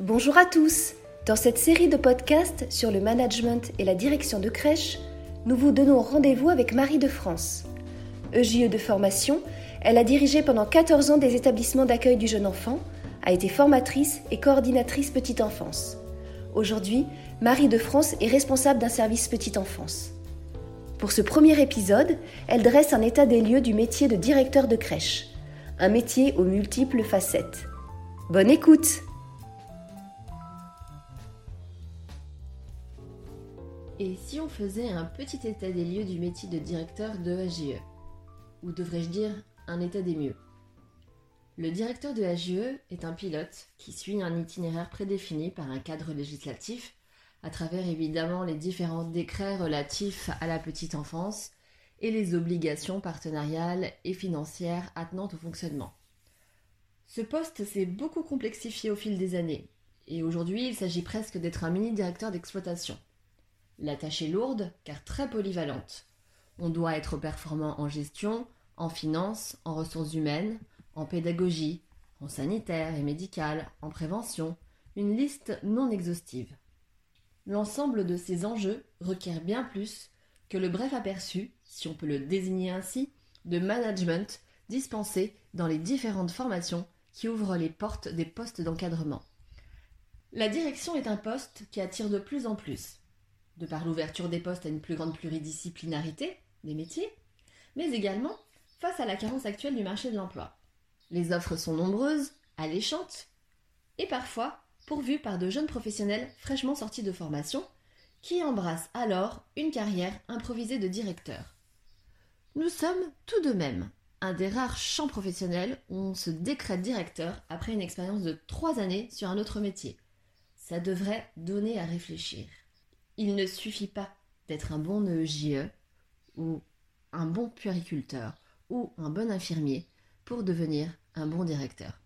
Bonjour à tous Dans cette série de podcasts sur le management et la direction de crèche, nous vous donnons rendez-vous avec Marie de France. EJE de formation, elle a dirigé pendant 14 ans des établissements d'accueil du jeune enfant, a été formatrice et coordinatrice petite enfance. Aujourd'hui, Marie de France est responsable d'un service petite enfance. Pour ce premier épisode, elle dresse un état des lieux du métier de directeur de crèche, un métier aux multiples facettes. Bonne écoute Et si on faisait un petit état des lieux du métier de directeur de AGE Ou devrais-je dire un état des mieux? Le directeur de AGE est un pilote qui suit un itinéraire prédéfini par un cadre législatif, à travers évidemment les différents décrets relatifs à la petite enfance et les obligations partenariales et financières attenantes au fonctionnement. Ce poste s'est beaucoup complexifié au fil des années, et aujourd'hui il s'agit presque d'être un mini-directeur d'exploitation. La tâche est lourde car très polyvalente. On doit être performant en gestion, en finance, en ressources humaines, en pédagogie, en sanitaire et médical, en prévention, une liste non exhaustive. L'ensemble de ces enjeux requiert bien plus que le bref aperçu, si on peut le désigner ainsi, de management dispensé dans les différentes formations qui ouvrent les portes des postes d'encadrement. La direction est un poste qui attire de plus en plus de par l'ouverture des postes à une plus grande pluridisciplinarité des métiers, mais également face à la carence actuelle du marché de l'emploi. Les offres sont nombreuses, alléchantes, et parfois pourvues par de jeunes professionnels fraîchement sortis de formation, qui embrassent alors une carrière improvisée de directeur. Nous sommes tout de même un des rares champs professionnels où on se décrète directeur après une expérience de trois années sur un autre métier. Ça devrait donner à réfléchir. Il ne suffit pas d'être un bon EJE ou un bon puériculteur ou un bon infirmier pour devenir un bon directeur.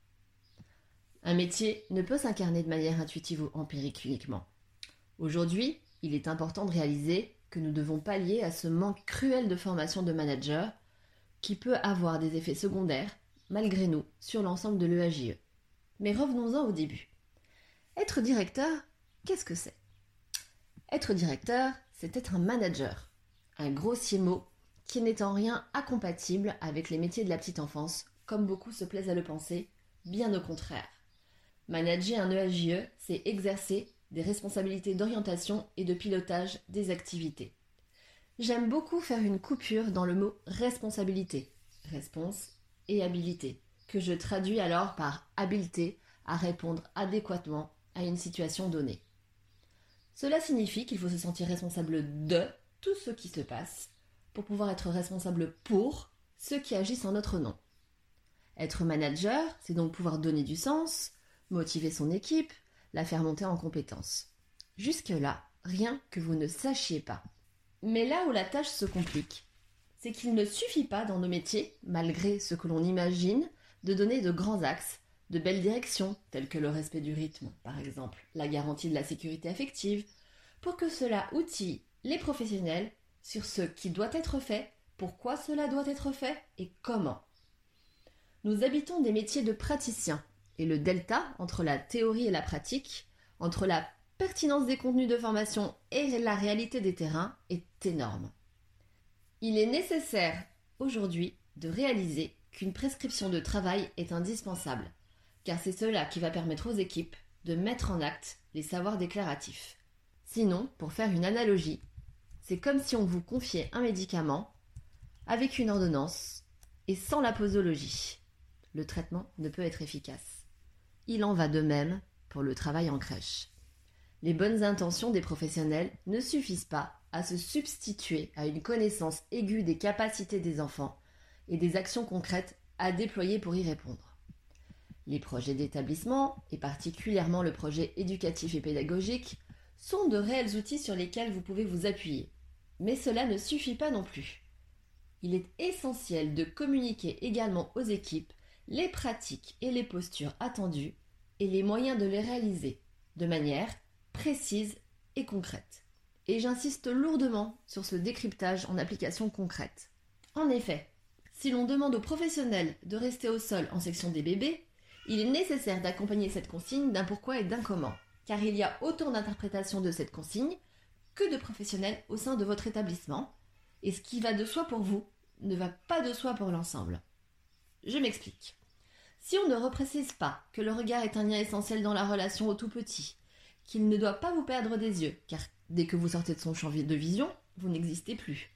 Un métier ne peut s'incarner de manière intuitive ou empirique uniquement. Aujourd'hui, il est important de réaliser que nous devons pallier à ce manque cruel de formation de managers qui peut avoir des effets secondaires, malgré nous, sur l'ensemble de l'EAJE. Mais revenons-en au début. Être directeur, qu'est-ce que c'est? Être directeur, c'est être un manager. Un grossier mot qui n'est en rien incompatible avec les métiers de la petite enfance, comme beaucoup se plaisent à le penser, bien au contraire. Manager un EAJE, c'est exercer des responsabilités d'orientation et de pilotage des activités. J'aime beaucoup faire une coupure dans le mot responsabilité, réponse et habilité, que je traduis alors par habileté à répondre adéquatement à une situation donnée. Cela signifie qu'il faut se sentir responsable de tout ce qui se passe pour pouvoir être responsable pour ceux qui agissent en notre nom. Être manager, c'est donc pouvoir donner du sens, motiver son équipe, la faire monter en compétences. Jusque-là, rien que vous ne sachiez pas. Mais là où la tâche se complique, c'est qu'il ne suffit pas dans nos métiers, malgré ce que l'on imagine, de donner de grands axes, de belles directions, telles que le respect du rythme, par exemple, la garantie de la sécurité affective, pour que cela outille les professionnels sur ce qui doit être fait, pourquoi cela doit être fait et comment. Nous habitons des métiers de praticiens, et le delta entre la théorie et la pratique, entre la pertinence des contenus de formation et la réalité des terrains est énorme. Il est nécessaire aujourd'hui de réaliser qu'une prescription de travail est indispensable car c'est cela qui va permettre aux équipes de mettre en acte les savoirs déclaratifs. Sinon, pour faire une analogie, c'est comme si on vous confiait un médicament avec une ordonnance et sans la posologie. Le traitement ne peut être efficace. Il en va de même pour le travail en crèche. Les bonnes intentions des professionnels ne suffisent pas à se substituer à une connaissance aiguë des capacités des enfants et des actions concrètes à déployer pour y répondre. Les projets d'établissement, et particulièrement le projet éducatif et pédagogique, sont de réels outils sur lesquels vous pouvez vous appuyer. Mais cela ne suffit pas non plus. Il est essentiel de communiquer également aux équipes les pratiques et les postures attendues et les moyens de les réaliser de manière précise et concrète. Et j'insiste lourdement sur ce décryptage en application concrète. En effet, si l'on demande aux professionnels de rester au sol en section des bébés, Il est nécessaire d'accompagner cette consigne d'un pourquoi et d'un comment, car il y a autant d'interprétations de cette consigne que de professionnels au sein de votre établissement, et ce qui va de soi pour vous ne va pas de soi pour l'ensemble. Je m'explique. Si on ne reprécise pas que le regard est un lien essentiel dans la relation au tout petit, qu'il ne doit pas vous perdre des yeux, car dès que vous sortez de son champ de vision, vous n'existez plus.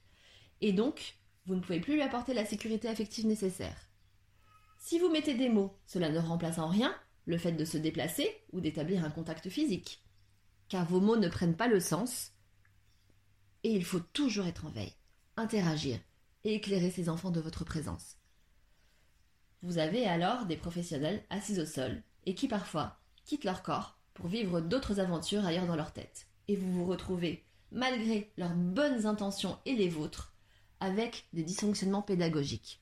Et donc, vous ne pouvez plus lui apporter la sécurité affective nécessaire. Si vous mettez des mots, cela ne remplace en rien le fait de se déplacer ou d'établir un contact physique. Car vos mots ne prennent pas le sens, et il faut toujours être en veille, interagir et éclairer ses enfants de votre présence. Vous avez alors des professionnels assis au sol et qui parfois quittent leur corps pour vivre d'autres aventures ailleurs dans leur tête. Et vous vous retrouvez, malgré leurs bonnes intentions et les vôtres, avec des dysfonctionnements pédagogiques.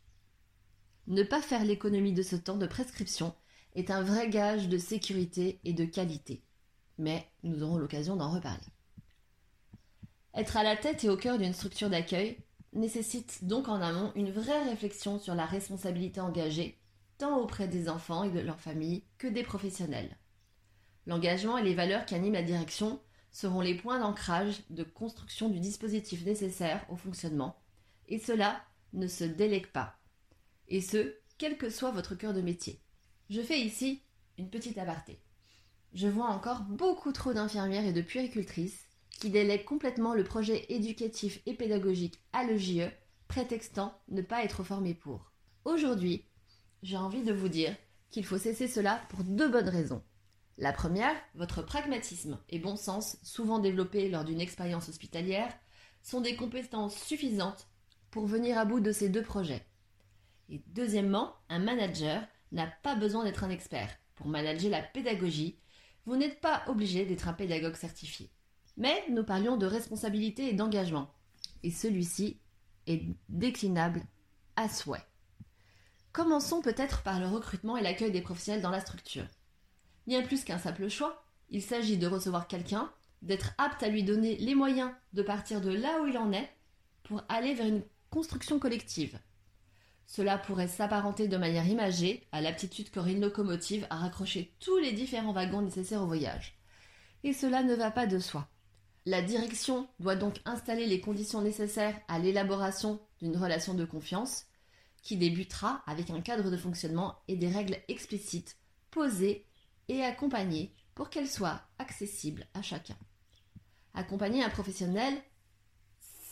Ne pas faire l'économie de ce temps de prescription est un vrai gage de sécurité et de qualité. Mais nous aurons l'occasion d'en reparler. Être à la tête et au cœur d'une structure d'accueil nécessite donc en amont une vraie réflexion sur la responsabilité engagée, tant auprès des enfants et de leurs familles que des professionnels. L'engagement et les valeurs qui animent la direction seront les points d'ancrage de construction du dispositif nécessaire au fonctionnement, et cela ne se délègue pas, et ce, quel que soit votre cœur de métier. Je fais ici une petite aparté. Je vois encore beaucoup trop d'infirmières et de puéricultrices qui délègue complètement le projet éducatif et pédagogique à l'EJE, prétextant ne pas être formé pour. Aujourd'hui, j'ai envie de vous dire qu'il faut cesser cela pour deux bonnes raisons. La première, votre pragmatisme et bon sens, souvent développés lors d'une expérience hospitalière, sont des compétences suffisantes pour venir à bout de ces deux projets. Et deuxièmement, un manager n'a pas besoin d'être un expert. Pour manager la pédagogie, vous n'êtes pas obligé d'être un pédagogue certifié. Mais nous parlions de responsabilité et d'engagement. Et celui-ci est déclinable à souhait. Commençons peut-être par le recrutement et l'accueil des professionnels dans la structure. Bien plus qu'un simple choix, il s'agit de recevoir quelqu'un, d'être apte à lui donner les moyens de partir de là où il en est pour aller vers une construction collective. Cela pourrait s'apparenter de manière imagée à l'aptitude qu'aurait une locomotive à raccrocher tous les différents wagons nécessaires au voyage. Et cela ne va pas de soi. La direction doit donc installer les conditions nécessaires à l'élaboration d'une relation de confiance qui débutera avec un cadre de fonctionnement et des règles explicites, posées et accompagnées pour qu'elles soient accessibles à chacun. Accompagner un professionnel,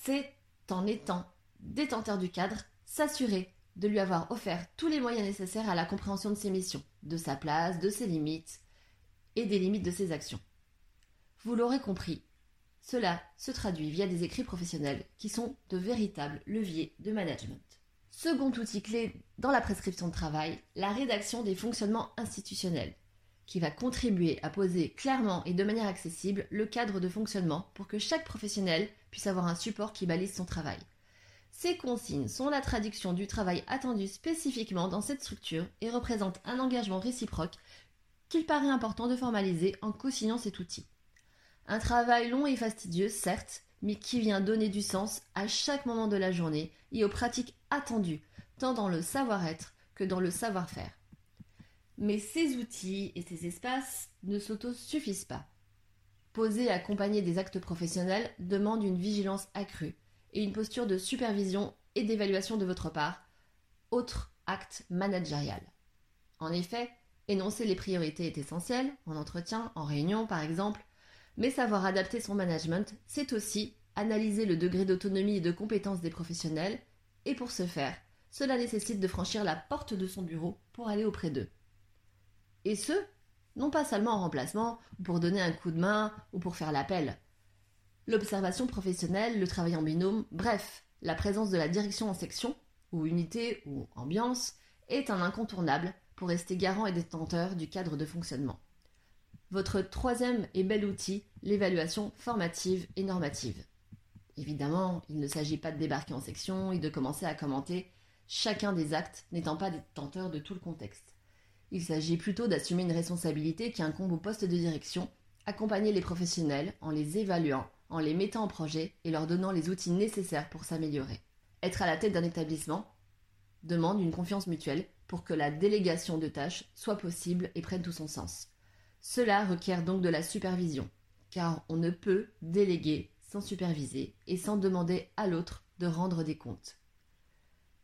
c'est en étant détenteur du cadre, s'assurer de lui avoir offert tous les moyens nécessaires à la compréhension de ses missions, de sa place, de ses limites et des limites de ses actions. Vous l'aurez compris, cela se traduit via des écrits professionnels qui sont de véritables leviers de management. Second outil clé dans la prescription de travail, la rédaction des fonctionnements institutionnels, qui va contribuer à poser clairement et de manière accessible le cadre de fonctionnement pour que chaque professionnel puisse avoir un support qui balise son travail. Ces consignes sont la traduction du travail attendu spécifiquement dans cette structure et représentent un engagement réciproque qu'il paraît important de formaliser en co-signant cet outil. Un travail long et fastidieux, certes, mais qui vient donner du sens à chaque moment de la journée et aux pratiques attendues, tant dans le savoir-être que dans le savoir-faire. Mais ces outils et ces espaces ne s'auto-suffisent pas. Poser et accompagner des actes professionnels demande une vigilance accrue et une posture de supervision et d'évaluation de votre part, autre acte managérial. En effet, énoncer les priorités est essentiel, en entretien, en réunion par exemple, mais savoir adapter son management, c'est aussi analyser le degré d'autonomie et de compétence des professionnels, et pour ce faire, cela nécessite de franchir la porte de son bureau pour aller auprès d'eux. Et ce, non pas seulement en remplacement, ou pour donner un coup de main, ou pour faire l'appel. L'observation professionnelle, le travail en binôme, bref, la présence de la direction en section, ou unité, ou ambiance, est un incontournable pour rester garant et détenteur du cadre de fonctionnement. Votre troisième et bel outil, l'évaluation formative et normative. Évidemment, il ne s'agit pas de débarquer en section et de commencer à commenter chacun des actes n'étant pas détenteur de tout le contexte. Il s'agit plutôt d'assumer une responsabilité qui incombe au poste de direction, accompagner les professionnels en les évaluant, en les mettant en projet et leur donnant les outils nécessaires pour s'améliorer. Être à la tête d'un établissement demande une confiance mutuelle pour que la délégation de tâches soit possible et prenne tout son sens. Cela requiert donc de la supervision, car on ne peut déléguer sans superviser et sans demander à l'autre de rendre des comptes.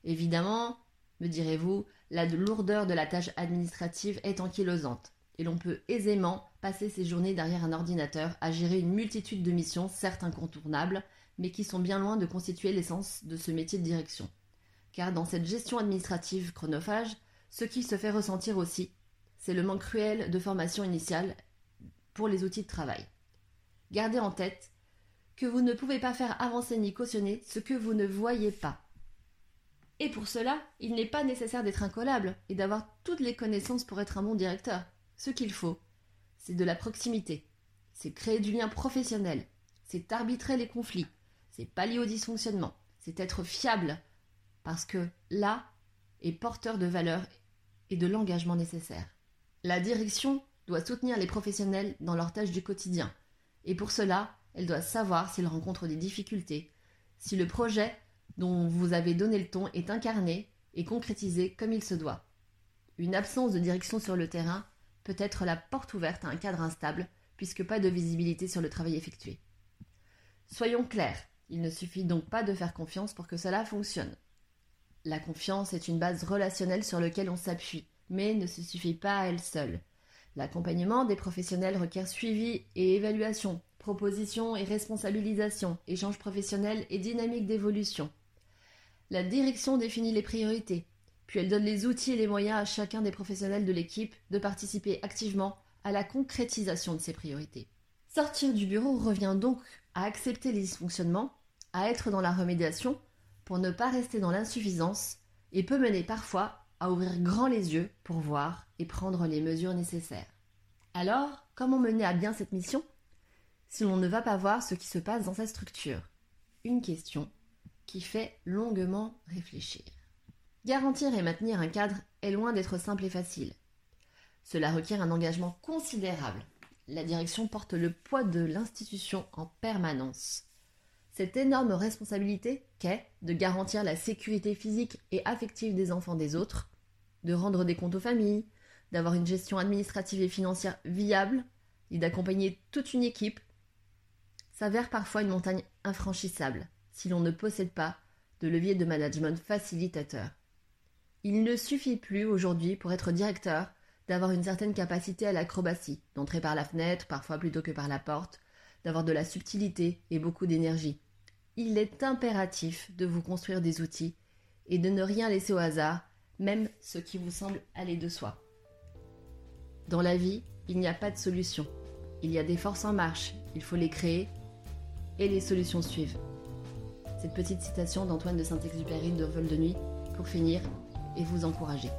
Évidemment, me direz-vous, la lourdeur de la tâche administrative est ankylosante, et l'on peut aisément passer ses journées derrière un ordinateur à gérer une multitude de missions, certes incontournables, mais qui sont bien loin de constituer l'essence de ce métier de direction. Car dans cette gestion administrative chronophage, ce qui se fait ressentir aussi, c'est le manque cruel de formation initiale pour les outils de travail. Gardez en tête que vous ne pouvez pas faire avancer ni cautionner ce que vous ne voyez pas. Et pour cela, il n'est pas nécessaire d'être incollable et d'avoir toutes les connaissances pour être un bon directeur. Ce qu'il faut, c'est de la proximité, c'est créer du lien professionnel, c'est arbitrer les conflits, c'est pallier au dysfonctionnement, c'est être fiable, parce que là est porteur de valeur et de l'engagement nécessaire. La direction doit soutenir les professionnels dans leurs tâches du quotidien, et pour cela, elle doit savoir s'ils rencontrent des difficultés, si le projet dont vous avez donné le ton est incarné et concrétisé comme il se doit. Une absence de direction sur le terrain peut être la porte ouverte à un cadre instable, puisque pas de visibilité sur le travail effectué. Soyons clairs, il ne suffit donc pas de faire confiance pour que cela fonctionne. La confiance est une base relationnelle sur laquelle on s'appuie, mais ne se suffit pas à elle seule. L'accompagnement des professionnels requiert suivi et évaluation, proposition et responsabilisation, échange professionnel et dynamique d'évolution. La direction définit les priorités, puis elle donne les outils et les moyens à chacun des professionnels de l'équipe de participer activement à la concrétisation de ces priorités. Sortir du bureau revient donc à accepter les dysfonctionnements, à être dans la remédiation pour ne pas rester dans l'insuffisance et peut mener parfois à ouvrir grand les yeux pour voir et prendre les mesures nécessaires. Alors, comment mener à bien cette mission si l'on ne va pas voir ce qui se passe dans sa structure? Une question qui fait longuement réfléchir. Garantir et maintenir un cadre est loin d'être simple et facile. Cela requiert un engagement considérable. La direction porte le poids de l'institution en permanence. Cette énorme responsabilité qu'est de garantir la sécurité physique et affective des enfants des autres, de rendre des comptes aux familles, d'avoir une gestion administrative et financière viable et d'accompagner toute une équipe s'avère parfois une montagne infranchissable si l'on ne possède pas de levier de management facilitateur. Il ne suffit plus aujourd'hui pour être directeur d'avoir une certaine capacité à l'acrobatie, d'entrer par la fenêtre parfois plutôt que par la porte, d'avoir de la subtilité et beaucoup d'énergie. Il est impératif de vous construire des outils et de ne rien laisser au hasard, même ce qui vous semble aller de soi. Dans la vie, il n'y a pas de solution. Il y a des forces en marche, il faut les créer et les solutions suivent. Cette petite citation d'Antoine de Saint-Exupéry de Vol de Nuit, pour finir, et vous encourager.